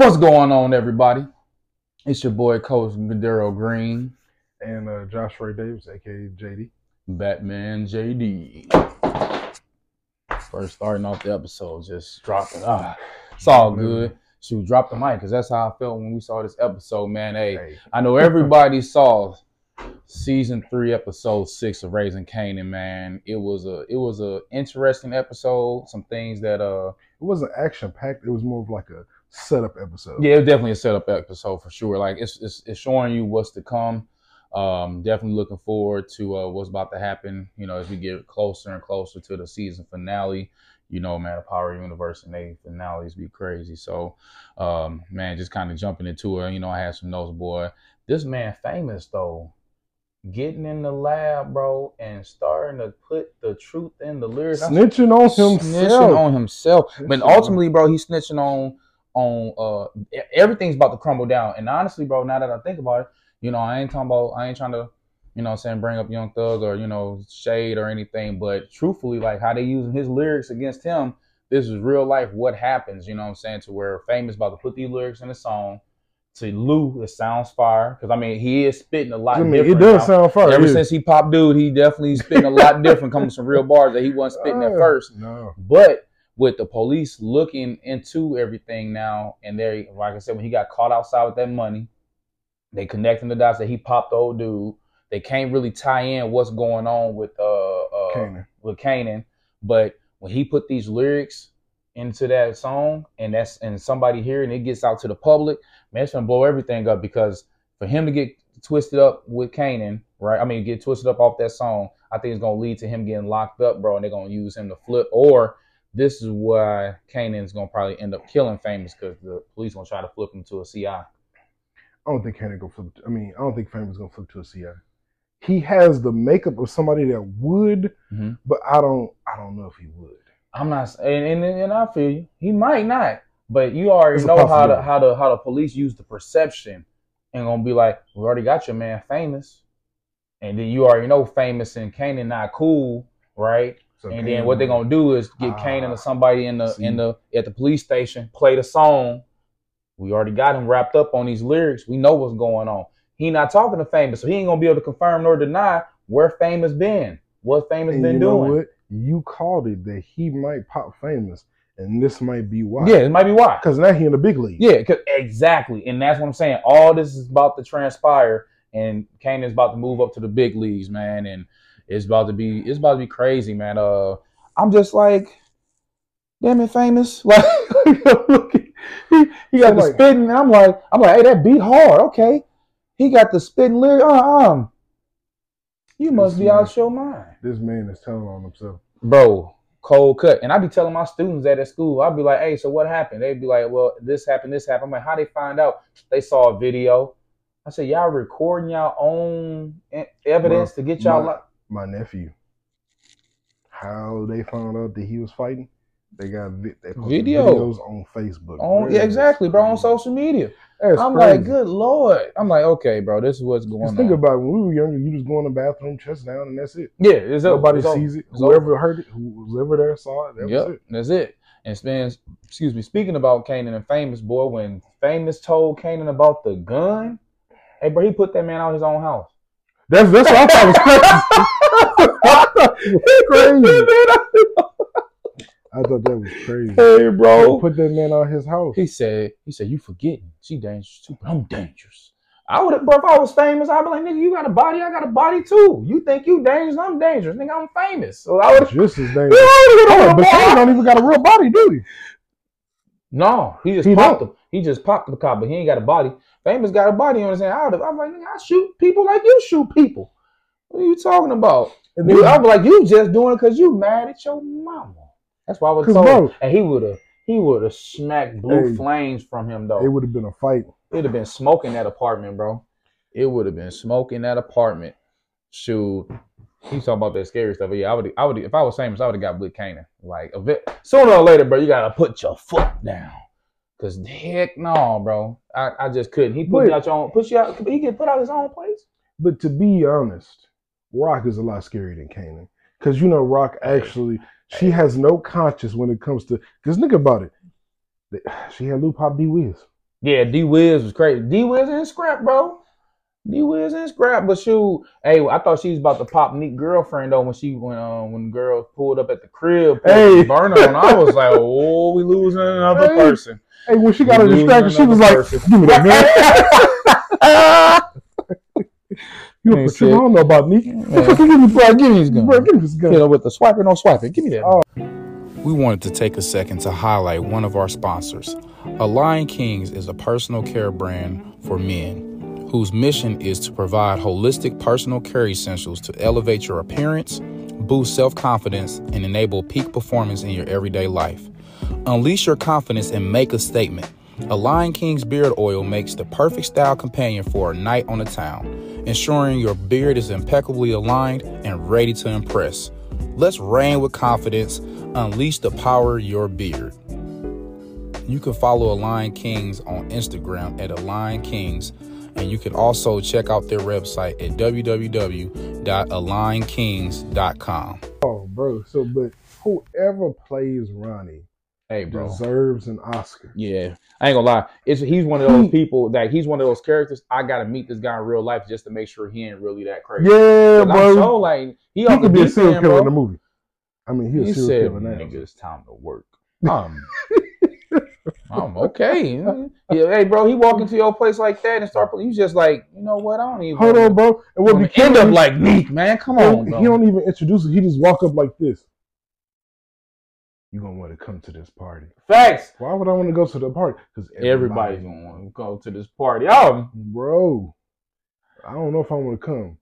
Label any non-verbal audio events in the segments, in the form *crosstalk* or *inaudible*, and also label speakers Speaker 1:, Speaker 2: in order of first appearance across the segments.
Speaker 1: What's going on, everybody? It's your boy, Coach Madero Green,
Speaker 2: and uh, Josh Ray Davis, aka JD.
Speaker 1: Batman JD. First starting off the episode, just dropping. Ah, it's all good. Shoot, drop the mic because that's how I felt when we saw this episode, man. Hey, hey. I know everybody *laughs* saw season three, episode six of Raising Kanan, man. It was a it was a interesting episode. Some things that uh
Speaker 2: it wasn't action packed. It was more of like a setup episode.
Speaker 1: Yeah, definitely a setup episode for sure. Like it's it's, it's showing you what's to come. Um, definitely looking forward to uh, what's about to happen. You know, as we get closer and closer to the season finale. You know, man, the Power Universe and they finales be crazy. So, um, man, just kind of jumping into it. You know, I had some notes, boy. This man famous though getting in the lab, bro, and starting to put the truth in the lyrics.
Speaker 2: Snitching on himself.
Speaker 1: Snitching on himself. Snitching but ultimately, bro, he's snitching on on uh everything's about to crumble down. And honestly, bro, now that I think about it, you know, I ain't talking about I ain't trying to, you know I'm saying, bring up Young Thug or, you know, shade or anything, but truthfully, like how they using his lyrics against him, this is real life what happens, you know I'm saying, to where famous about to put these lyrics in a song. To Lou, it sounds fire because I mean he is spitting a lot. I mean,
Speaker 2: it does
Speaker 1: now.
Speaker 2: sound fire.
Speaker 1: Ever yeah. since he popped, dude, he definitely spitting a lot different, coming some real bars that he wasn't spitting uh, at *laughs* first.
Speaker 2: No,
Speaker 1: but with the police looking into everything now, and they, like I said, when he got caught outside with that money, they connecting the dots that he popped the old dude. They can't really tie in what's going on with uh, uh Kanan. with Kanan, but when he put these lyrics into that song, and that's and somebody here, and it gets out to the public, man, it's gonna blow everything up because for him to get twisted up with Kanan, right? I mean, get twisted up off that song, I think it's gonna lead to him getting locked up, bro, and they're gonna use him to flip or this is why Kanan's gonna probably end up killing Famous because the police gonna try to flip him to a CI. I
Speaker 2: don't think Kanan gonna flip. I mean, I don't think Famous gonna flip to a CI. He has the makeup of somebody that would, mm-hmm. but I don't. I don't know if he would.
Speaker 1: I'm not, and and, and I feel you. He might not, but you already it's know how the how the how the police use the perception and gonna be like, we already got your man Famous, and then you already know Famous and Kanan not cool, right? So and then what they're gonna do is get uh, Kanan or somebody in the see. in the at the police station, play the song. We already got him wrapped up on these lyrics. We know what's going on. He not talking to Famous, so he ain't gonna be able to confirm nor deny where Famous been, what Famous and been you doing. What?
Speaker 2: You called it that he might pop Famous, and this might be why.
Speaker 1: Yeah, it might be why.
Speaker 2: Because now he in the big league.
Speaker 1: Yeah, exactly, and that's what I'm saying. All this is about to transpire, and Kanan's about to move up to the big leagues, man, and it's about to be it's about to be crazy, man. Uh, I'm just like, damn it, famous. *laughs* Like, he, he got the spitting. I'm like, I'm like, hey, that beat hard. Okay, he got the spitting lyric. Uh, um, you must be man, out your mind.
Speaker 2: This man is telling on himself,
Speaker 1: bro. Cold cut, and I be telling my students that at school. I'd be like, "Hey, so what happened?" They'd be like, "Well, this happened, this happened." I'm like, "How they find out?" They saw a video. I said, "Y'all recording y'all own evidence to get y'all."
Speaker 2: My, my nephew. How they found out that he was fighting? They got vi- they Video. videos on Facebook.
Speaker 1: On, yeah, exactly, bro. On social media. That's I'm crazy. like, good lord. I'm like, okay, bro, this is what's going
Speaker 2: just on. Think about it. when we were younger, you just go in the bathroom, chest down, and that's it.
Speaker 1: Yeah, it's
Speaker 2: nobody
Speaker 1: it's
Speaker 2: sees it. Whoever heard it, whoever there saw it, that yep, was it.
Speaker 1: That's it. And man, excuse me, speaking about Kanan and Famous, boy, when Famous told Kanan about the gun, hey, bro, he put that man out his own house.
Speaker 2: That's that's what I thought was crazy. crazy. I thought that was crazy.
Speaker 1: Hey, bro,
Speaker 2: put that man on his house.
Speaker 1: He said, he said, you forgetting she dangerous too, but I'm dangerous. I would have, bro, if I was famous, I'd be like, nigga, you got a body, I got a body too. You think you dangerous, I'm dangerous. Nigga, I'm famous. So I would
Speaker 2: just as *laughs* dangerous. oh, but he don't even got a real body, do he?
Speaker 1: No, he just he popped him. He just popped the cop, but he ain't got a body. Famous got a body on his hand. I would I'm like, I shoot people like you shoot people. What are you talking about? And then, I'm like, you just doing it because you mad at your mama. That's why I was told. Bro, and he would have he would have smacked blue hey, flames from him though.
Speaker 2: It would have been a fight.
Speaker 1: It would have been smoking that apartment, bro. It would have been smoking that apartment. Shoot. He's talking about that scary stuff. But yeah, I would I would if I was famous, I would have got with Kanan. Like a bit sooner or later, bro, you gotta put your foot down. Cause heck no, bro. I, I just couldn't. He put but, out your own put you out he can put out his own place.
Speaker 2: But to be honest, Raq is a lot scarier than Kanan. Cause you know Raq actually she has no conscience when it comes to cause think about it. She had Lou Pop D Wiz.
Speaker 1: Yeah, D Wiz was crazy. D Wiz and Scrap, bro. D Wiz and Scrap, but shoot, hey, I thought she was about to pop Neat girlfriend though when she when um when the girl pulled up at the crib,
Speaker 2: Hey.
Speaker 1: burner on. I was like, oh, we losing another
Speaker 2: Hey.
Speaker 1: person.
Speaker 2: Hey, when she got her
Speaker 1: We losing
Speaker 2: distracted, she was
Speaker 1: another
Speaker 2: like,
Speaker 1: person.
Speaker 2: "Give me that, man." *laughs* You
Speaker 1: Ain't
Speaker 2: know, Patricia, I don't know about me.
Speaker 1: Man.
Speaker 2: give me, bro,
Speaker 1: Give me his gun.
Speaker 2: bro, give me this gun.
Speaker 1: You know, with the swiper, no swiping. Give me that.
Speaker 2: Oh.
Speaker 3: We wanted to take a second to highlight one of our sponsors. Aligned Kings is a personal care brand for men whose mission is to provide holistic personal care essentials to elevate your appearance, boost self confidence, and enable peak performance in your everyday life. Unleash your confidence and make a statement. Aligned King's Beard Oil makes the perfect style companion for a night on the town, ensuring your beard is impeccably aligned and ready to impress. Let's reign with confidence, unleash the power your beard. You can follow Aligned Kings on Instagram at Aligned Kings, and you can also check out their website at www.alignedkings.com.
Speaker 2: Oh, bro. So, but whoever plays Ronnie
Speaker 1: Hey, bro.
Speaker 2: deserves an Oscar.
Speaker 1: Yeah, I ain't gonna lie. It's he's one of those people that he's one of those characters. I gotta meet this guy in real life just to make sure he ain't really that crazy.
Speaker 2: Yeah,
Speaker 1: 'Cause I'm
Speaker 2: bro.
Speaker 1: so like he,
Speaker 2: he could be a serial
Speaker 1: end,
Speaker 2: killer in the movie. I mean, he's
Speaker 1: He
Speaker 2: a serial
Speaker 1: said,
Speaker 2: killer now.
Speaker 1: "Nigga, it's time to work." *laughs* Um, I'm okay. Yeah, hey, bro. He walk into your place like that and start. You just like, you know what? I don't even.
Speaker 2: Hold on, bro. And what
Speaker 1: Wanna
Speaker 2: be
Speaker 1: end up
Speaker 2: killing-
Speaker 1: like Neek, man. Come on,
Speaker 2: he
Speaker 1: bro.
Speaker 2: he don't even introduce it. He just walk up like this. You gonna want to come to this party?
Speaker 1: Facts.
Speaker 2: Why would I want to go to the party? Because
Speaker 1: Everybody's gonna want to go to this party. Oh,
Speaker 2: bro. I don't know if I want to come.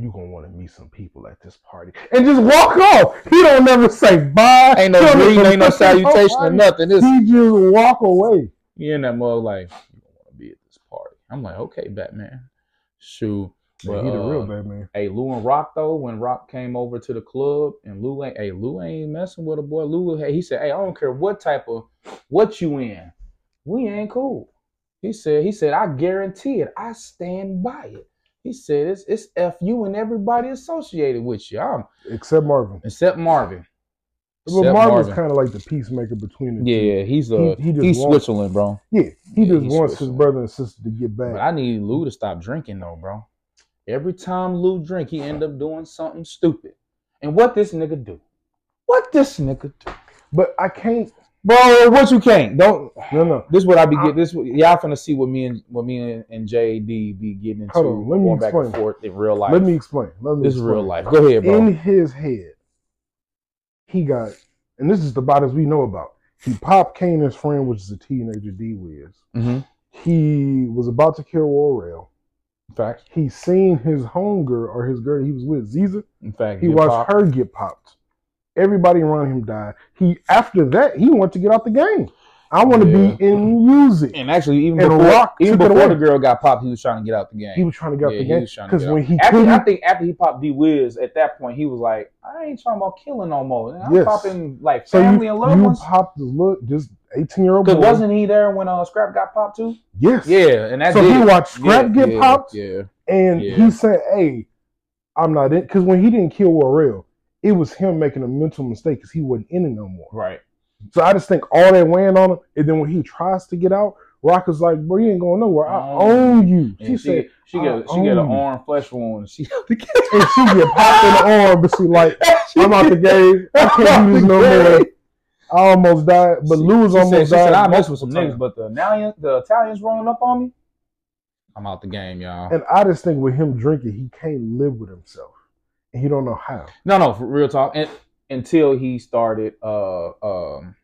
Speaker 2: You gonna want to meet some people at this party and just walk off. He don't never say bye.
Speaker 1: ain't no greeting, ain't no salutation or nothing. This
Speaker 2: He just walk away.
Speaker 1: you in that mug like you don't want to be at this party. I'm like, okay, Batman. Shoot. But,
Speaker 2: he the real
Speaker 1: uh,
Speaker 2: Batman.
Speaker 1: Hey, Lou and Raq though, when Raq came over to the club and Lou ain't hey, Lou ain't messing with a boy. Lou hey, he said, Hey, I don't care what type of what you in. We ain't cool. He said, he said, I guarantee it. I stand by it. He said it's it's F you and everybody associated with you. I'm
Speaker 2: Except Marvin.
Speaker 1: except Marvin.
Speaker 2: But
Speaker 1: Except
Speaker 2: Marvin's
Speaker 1: Marvin.
Speaker 2: kind of like the peacemaker between the two.
Speaker 1: Yeah, he's a
Speaker 2: He- uh, he just
Speaker 1: he's
Speaker 2: wants-
Speaker 1: Switzerland, bro.
Speaker 2: Yeah, he
Speaker 1: Yeah,
Speaker 2: just wants his brother and sister to get back.
Speaker 1: But I need Lou to stop drinking though, bro. Every time Lou drink, he end up doing something stupid. And what this nigga do? What this nigga do?
Speaker 2: But I can't.
Speaker 1: Bro, what you can't. Don't
Speaker 2: No, no.
Speaker 1: this what I be getting this y'all finna see what me and what me and, and JD be getting into
Speaker 2: Hold on, let me
Speaker 1: going back and
Speaker 2: explain.
Speaker 1: forth in real life.
Speaker 2: Let me explain. Let me
Speaker 1: this is real life. Go ahead, bro.
Speaker 2: In his head, he got, and this is the bodies we know about. He popped Kanan's friend, which is a teenager, D Wiz.
Speaker 1: mm-hmm.
Speaker 2: He was about to kill Warrell.
Speaker 1: In fact,
Speaker 2: He seen his homegirl or his girl he was with, Ziza.
Speaker 1: in fact,
Speaker 2: He watched
Speaker 1: hop-
Speaker 2: her get popped. Everybody around him died. He after that he wanted to get out the game. I want to
Speaker 1: Yeah.
Speaker 2: be in music.
Speaker 1: And actually, even
Speaker 2: And
Speaker 1: before,
Speaker 2: Rock
Speaker 1: even before the girl got popped, he was trying to get out the game.
Speaker 2: He was trying to get out
Speaker 1: Yeah,
Speaker 2: the
Speaker 1: he
Speaker 2: game
Speaker 1: was trying to
Speaker 2: because when he
Speaker 1: after, I think after he popped D Wiz, at that point he was like, I ain't talking about killing no more. I'm
Speaker 2: Yes.
Speaker 1: popping like
Speaker 2: so
Speaker 1: family
Speaker 2: you,
Speaker 1: and loved
Speaker 2: you
Speaker 1: ones.
Speaker 2: popped the look, just eighteen year old.
Speaker 1: Because wasn't he there when uh, Scrap got popped too?
Speaker 2: yes,
Speaker 1: Yeah, and that
Speaker 2: So
Speaker 1: did
Speaker 2: he watched Scrap
Speaker 1: Yeah,
Speaker 2: get popped,
Speaker 1: Yeah,
Speaker 2: and he said, "Hey, I'm not in." Because when he didn't kill Warrell, it was him making a mental mistake because he wasn't in it no more.
Speaker 1: right.
Speaker 2: So I just think all that weighing on him, and then when he tries to get out, Raq is like, "Bro, you ain't going nowhere. I
Speaker 1: Oh.
Speaker 2: own you."
Speaker 1: And
Speaker 2: She said,
Speaker 1: she got she got an arm flesh wound. She *laughs*
Speaker 2: and she get popped in the arm, but she like, *laughs* I'm out the game. *laughs* I can't do this no more. I almost died, but
Speaker 1: She-
Speaker 2: Lewis
Speaker 1: she
Speaker 2: almost
Speaker 1: said, she
Speaker 2: died.
Speaker 1: said, I mess with some niggas, but the Italians, the Italians rolling up on me. I'm out the game, y'all.
Speaker 2: And I just think with him drinking, he can't live with himself, he don't know how.
Speaker 1: no, no, for real talk. And until he started, uh, um,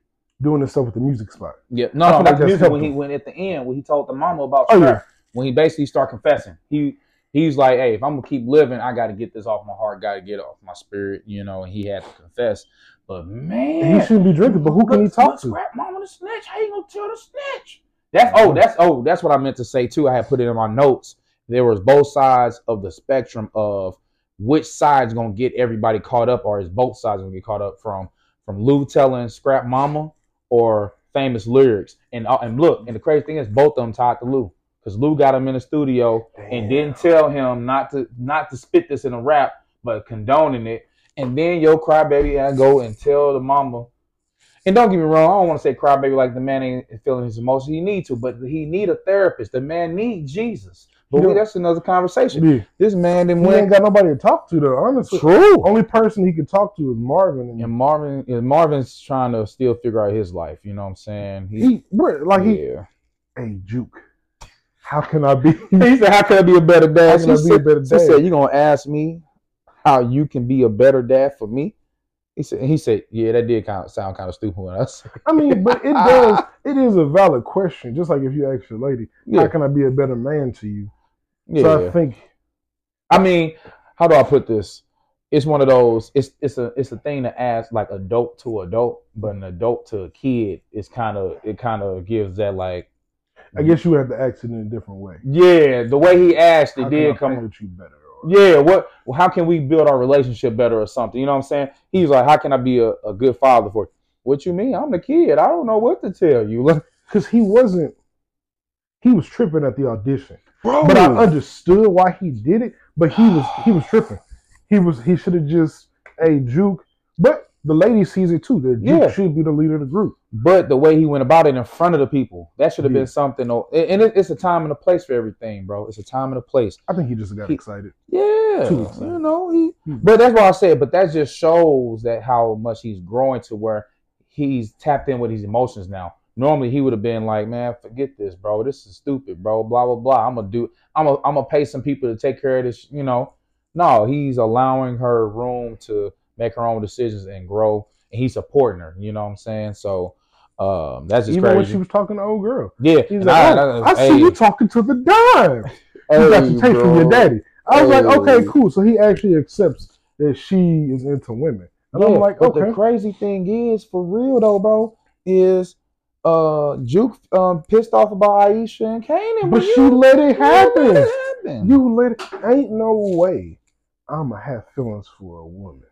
Speaker 2: Doing this stuff with the music spot.
Speaker 1: yeah, no, no,
Speaker 2: like
Speaker 1: not the
Speaker 2: that's
Speaker 1: music. When he went at the end, when he told the mama about
Speaker 2: Oh, yeah.
Speaker 1: when he basically started confessing, he he's like, hey, if I'm gonna keep living, I got to get this off my heart, got to get off my spirit, you know. And he had to confess. But man,
Speaker 2: he shouldn't be drinking, but who can he talk to?
Speaker 1: Scrap mama the snitch. How you gonna tell the snitch? That's oh, that's oh, that's what I meant to say too. I had put it in my notes. There was both sides of the spectrum of which side's gonna get everybody caught up, or is both sides gonna get caught up from from Lou telling Scrap Mama or famous lyrics. And uh, and look, and the crazy thing is both of them tied to Lou. Because Lou got him in the studio and didn't tell him not to not to spit this in a rap, but condoning it. And then your crybaby I go and tell the mama. And don't get me wrong, I don't want to say crybaby like the man ain't feeling his emotions. He need to, but he need a therapist. The man need Jesus. But we, that's another conversation.
Speaker 2: Yeah.
Speaker 1: This man didn't
Speaker 2: He
Speaker 1: win.
Speaker 2: ain't got nobody to talk to though. Honestly,
Speaker 1: True.
Speaker 2: only person he could talk to is Marvin, and
Speaker 1: And Marvin, and Marvin's trying to still figure out his life. You know what I'm saying?
Speaker 2: he, bro, like he,
Speaker 1: yeah.
Speaker 2: hey, Juke, how can I be? *laughs*
Speaker 1: He said, "How can I be a better
Speaker 2: How
Speaker 1: dad?"
Speaker 2: can I
Speaker 1: She
Speaker 2: be a
Speaker 1: said,
Speaker 2: better dad?
Speaker 1: said, "You gonna ask me how you can be a better dad for me?" He said, "He said, yeah, that did kind of sound kind of stupid when I *laughs* said,
Speaker 2: I mean, but it does. *laughs* It is a valid question. Just like if you ask your lady,
Speaker 1: yeah,
Speaker 2: how can I be a better man to you?
Speaker 1: yeah."
Speaker 2: So I think
Speaker 1: I mean, how do I put this? It's one of those. It's it's a it's a thing to ask like adult to adult, but an adult to a kid is kind of it kind of gives that like.
Speaker 2: I guess you have to ask it in a different way.
Speaker 1: Yeah, the way he asked it
Speaker 2: How
Speaker 1: did come.
Speaker 2: you better?
Speaker 1: Yeah, what? Well, how can we build our relationship better or something? You know what I'm saying? He's like, how can I be a, a good father for? you? What you mean? I'm the kid. I don't know what to tell you. *laughs*
Speaker 2: Because he wasn't. He was tripping at the audition,
Speaker 1: bro.
Speaker 2: but I understood why he did it. But he was he was tripping. He was he should have just a juke. But the lady sees it too. Juke
Speaker 1: Yeah.
Speaker 2: should be the leader of the group.
Speaker 1: But the way he went about it in front of the people, that should have
Speaker 2: Yeah.
Speaker 1: been something. And it's a time and a place for everything, bro. It's a time and a place.
Speaker 2: I think he just got
Speaker 1: He-
Speaker 2: excited.
Speaker 1: Yeah,
Speaker 2: excited.
Speaker 1: you know. He,
Speaker 2: Hmm.
Speaker 1: but that's why I said. But that just shows that how much he's growing to where he's tapped in with his emotions now. Normally he would have been like, "Man, forget this, bro. This is stupid, bro. Blah blah blah. I'm gonna do. I'm gonna I'm gonna pay some people to take care of this. You know." No, he's allowing her room to make her own decisions and grow, and he's supporting her. You know what I'm saying? So um, that's just
Speaker 2: Even when
Speaker 1: crazy.
Speaker 2: she was talking to old girl,
Speaker 1: yeah,
Speaker 2: he's
Speaker 1: and
Speaker 2: like,
Speaker 1: I-
Speaker 2: "Oh,
Speaker 1: I-
Speaker 2: I, see
Speaker 1: hey,
Speaker 2: you talking to the dime. You got to take from your daddy." I was like, "Okay, cool." So he actually accepts that she is into women, and
Speaker 1: Yeah,
Speaker 2: I'm like,
Speaker 1: but
Speaker 2: "Okay."
Speaker 1: the crazy thing is, for real though, bro, is uh Juke um pissed off about Aisha and Kanan,
Speaker 2: But
Speaker 1: you-
Speaker 2: she let it
Speaker 1: you
Speaker 2: happen.
Speaker 1: let it happen.
Speaker 2: You let it, ain't no way I'ma have feelings for a woman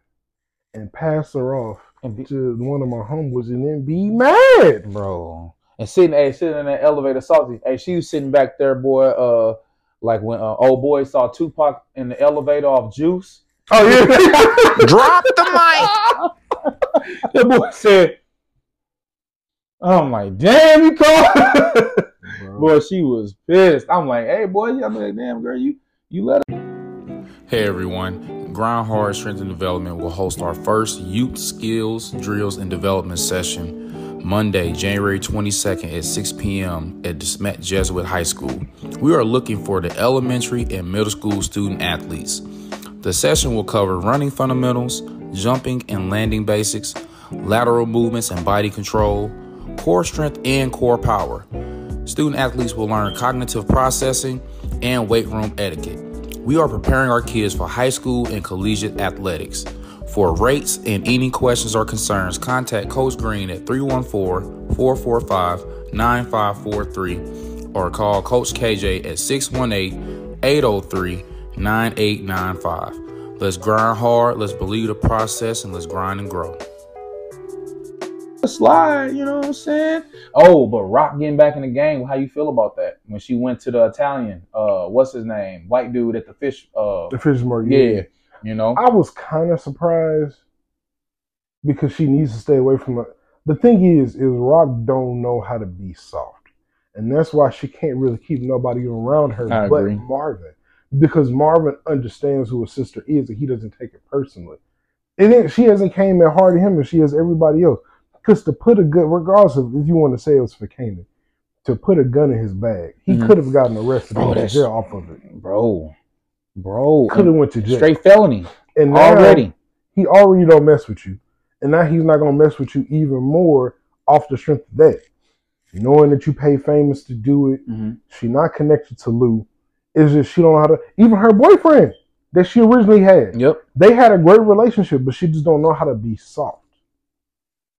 Speaker 2: and pass her off
Speaker 1: and be,
Speaker 2: to one of my homeboys and then be mad.
Speaker 1: bro, and sitting, hey, sitting in that elevator, salty. Hey, she was sitting back there, boy. Uh, like when uh, old boy saw Tupac in the elevator off Juice.
Speaker 2: Oh yeah. *laughs*
Speaker 3: Drop the mic. *laughs*
Speaker 1: That boy said, "I'm like, damn, you called." boy, she was pissed. I'm like, hey, boy, I'm like, damn, girl, you you let her.
Speaker 3: Hey everyone, Grind Hard Strength and Development will host our first youth skills, drills, and development session Monday, January 22nd at 6 p.m. at DeSmet Jesuit High School. We are looking for the elementary and middle school student athletes. The session will cover running fundamentals, jumping and landing basics, lateral movements and body control, core strength and core power. Student athletes will learn cognitive processing and weight room etiquette. We are preparing our kids for high school and collegiate athletics. For rates and any questions or concerns, contact Coach Green at 314 445 9543 or call Coach KJ at 618 803 9895. Let's grind hard, let's believe the process, and let's grind and grow.
Speaker 1: Slide, you know what I'm saying? Oh, but Raq getting back in the game, how you feel about that? When she went to the Italian, uh, what's his name? White dude at the fish, uh,
Speaker 2: The fish market.
Speaker 1: yeah, you know?
Speaker 2: I was kind of surprised because she needs to stay away from it. The thing is, is Raq don't know how to be soft, and that's why she can't really keep nobody around her
Speaker 1: I
Speaker 2: but
Speaker 1: agree.
Speaker 2: Marvin, because Marvin understands who his sister is, and he doesn't take it personally. And then she hasn't came at hard at him as she has everybody else. Because to put a gun, regardless of if you want to say it was for Kanan, to put a gun in his bag, he
Speaker 1: Mhm.
Speaker 2: could have gotten arrested
Speaker 1: Oh,
Speaker 2: and jail off of it.
Speaker 1: Bro, bro,
Speaker 2: Could have went to jail.
Speaker 1: straight felony
Speaker 2: and now,
Speaker 1: already.
Speaker 2: he already don't mess with you, and now he's not gonna mess with you even more off the strength of that. Knowing that you pay famous to do it,
Speaker 1: Mhm.
Speaker 2: she not connected to Lou. Is just she don't know how to. Even her boyfriend that she originally had,
Speaker 1: Yep.
Speaker 2: they had a great relationship, but she just don't know how to be soft.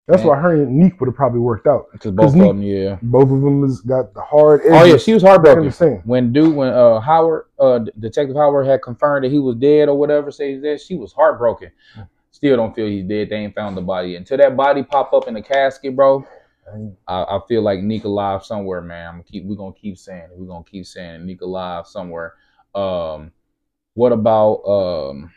Speaker 2: That's
Speaker 1: Man.
Speaker 2: why her and Neek would have probably worked out.
Speaker 1: Because both of them, yeah.
Speaker 2: Both of them has got the hard.
Speaker 1: Oh yeah, she was heartbroken. When dude, when uh Howard, uh Detective Howard had confirmed that he was dead or whatever, say he's dead, she was heartbroken. Still don't feel he's dead. They ain't found the body until that body pop up in the casket, bro. I, I feel like Nick alive somewhere, man. I'm keep. We're gonna keep saying it. We're gonna keep saying it. Nick alive somewhere. Um, what about um?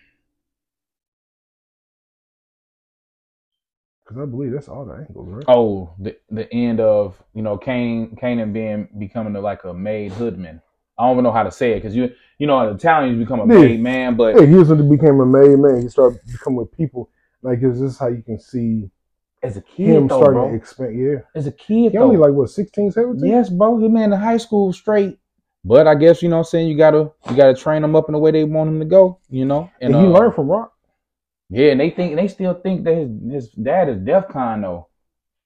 Speaker 2: Because I believe that's all the angles, right?
Speaker 1: Oh, the the end of you know Kane Kanan being becoming a, like a made hoodman. I don't even know how to say it because you you know in Italian become a
Speaker 2: Yeah.
Speaker 1: made man, but
Speaker 2: Yeah, he was became a made man. He started becoming with people. Like, is this how you can see
Speaker 1: as a kid
Speaker 2: him
Speaker 1: though,
Speaker 2: starting
Speaker 1: bro,
Speaker 2: to expand? Yeah.
Speaker 1: as a kid
Speaker 2: He
Speaker 1: though,
Speaker 2: only like, what, 16, 17?
Speaker 1: yes, bro, he man in high school straight. But I guess you know what I'm saying you gotta you gotta train them up in the way they want them to go, you know.
Speaker 2: And, he
Speaker 1: uh,
Speaker 2: learned from Raq.
Speaker 1: Yeah, and they think they still think that his, his dad is DefCon though.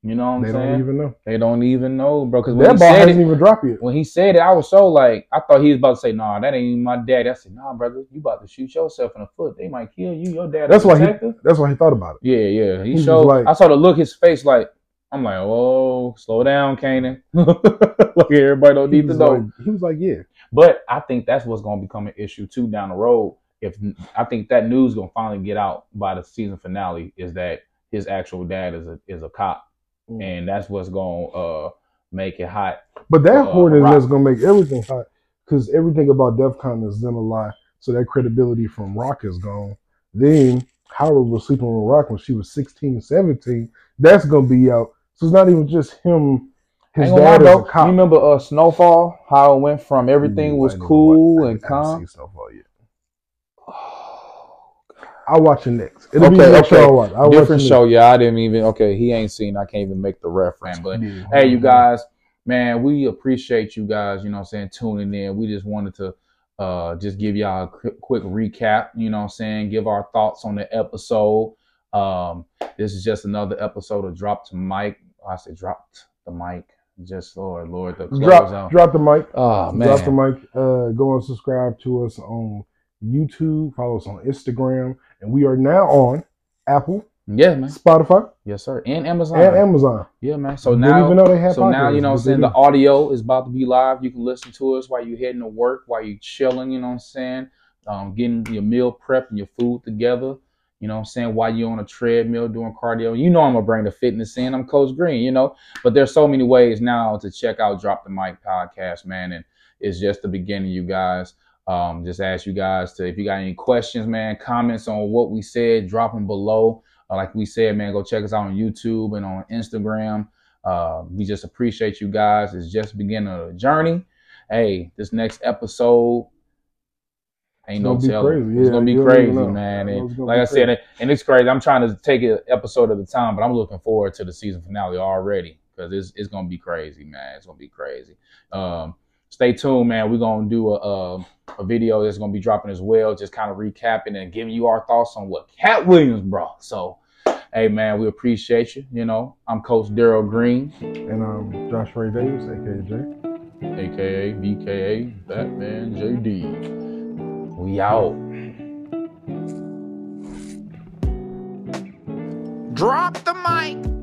Speaker 1: You know what I'm
Speaker 2: They
Speaker 1: saying?
Speaker 2: don't even know.
Speaker 1: they don't even know, bro. Because when
Speaker 2: That
Speaker 1: he
Speaker 2: ball
Speaker 1: said
Speaker 2: hasn't
Speaker 1: it,
Speaker 2: even dropped yet.
Speaker 1: when he said it, I was so like, I thought he was about to say, "Nah, that ain't even my dad." I said, "Nah, brother, you about to shoot yourself in the foot. They might kill you. Your dad
Speaker 2: That's why he- That's why he thought about it.
Speaker 1: Yeah, yeah. He
Speaker 2: He
Speaker 1: showed.
Speaker 2: like-
Speaker 1: I saw the look his face like. I'm like, "Oh, slow down, Kanan." *laughs* like everybody don't need to know.
Speaker 2: like, he was like, yeah.
Speaker 1: But I think that's what's going to become an issue too down the road. If I think that news going to finally get out by the season finale is that his actual dad is a is a cop,
Speaker 2: Mm.
Speaker 1: and that's what's going to uh, make it hot.
Speaker 2: But that
Speaker 1: Uh, Raq.
Speaker 2: is going to make everything hot because everything about DEF CON is then a lie. So that credibility from Raq is gone. Then Howard was sleeping with Raq when she was 16, 17. That's going to be out. So it's not even just him. His
Speaker 1: gonna lie,
Speaker 2: dad is a cop.
Speaker 1: You remember uh, Snowfall? How it went from everything
Speaker 2: Ooh,
Speaker 1: was
Speaker 2: I ain't even
Speaker 1: cool and
Speaker 2: ain't- I haven't
Speaker 1: calm.
Speaker 2: seen Snowfall yet. I'll watch it next. It'll
Speaker 1: Okay,
Speaker 2: the next
Speaker 1: okay.
Speaker 2: show I'll watch. I'll
Speaker 1: Different
Speaker 2: it
Speaker 1: show, yeah. I didn't even. Okay, he ain't seen. I can't even make the reference. But
Speaker 2: next. Yeah.
Speaker 1: hey, you guys, man, we appreciate you guys. You know, what I'm saying tuning in. We just wanted to uh just give y'all a quick, quick recap. You know, what I'm saying give our thoughts on the episode. Um, this is just another episode of Drop to Mic. I said dropped the mic. Just Lord, Lord, the
Speaker 2: Drop,
Speaker 1: out.
Speaker 2: drop the mic.
Speaker 1: Oh man,
Speaker 2: Drop the mic. Uh, go and subscribe to us on YouTube. Follow us on Instagram, and we are now on Apple,
Speaker 1: yeah, man.
Speaker 2: Spotify,
Speaker 1: Yes, sir. And Amazon.
Speaker 2: and Amazon.
Speaker 1: Yeah, man. So now
Speaker 2: even know they had
Speaker 1: So now you know what I'm saying the audio is about to be live. You can listen to us while you're heading to work, while you're chilling, you know what I'm saying? Um, getting your meal prep and your food together. You know what I'm saying? While you're on a treadmill doing cardio. You know I'm gonna bring the fitness in. I'm Coach Green, you know. But there's so many ways now to check out Drop the Mic podcast, man. And it's just the beginning, you guys. Um, just ask you guys to if you got any questions, man, comments on what we said, drop them below. Uh, like we said, man, go check us out on YouTube and on Instagram. Uh, we just appreciate you guys. It's just beginning of the journey. Hey, this next episode ain't
Speaker 2: It's
Speaker 1: no
Speaker 2: gonna be
Speaker 1: telling.
Speaker 2: crazy.
Speaker 1: It's
Speaker 2: Yeah,
Speaker 1: gonna be
Speaker 2: you don't even
Speaker 1: crazy, man. And like I said, and it's crazy. I'm trying to take an episode at a time, but I'm looking forward to the season finale already because it's it's gonna be crazy, man. It's gonna be crazy. Um, stay tuned, man. We're gonna do a, a a video that's gonna be dropping as well, just kind of recapping and giving you our thoughts on what Katt Williams brought. So, hey, man, we appreciate you. You know, I'm Coach Daryl Green,
Speaker 2: And um, Josh Ray Davis, aka Jay.
Speaker 1: aka BKA Batman JD. We out.
Speaker 3: Drop the mic.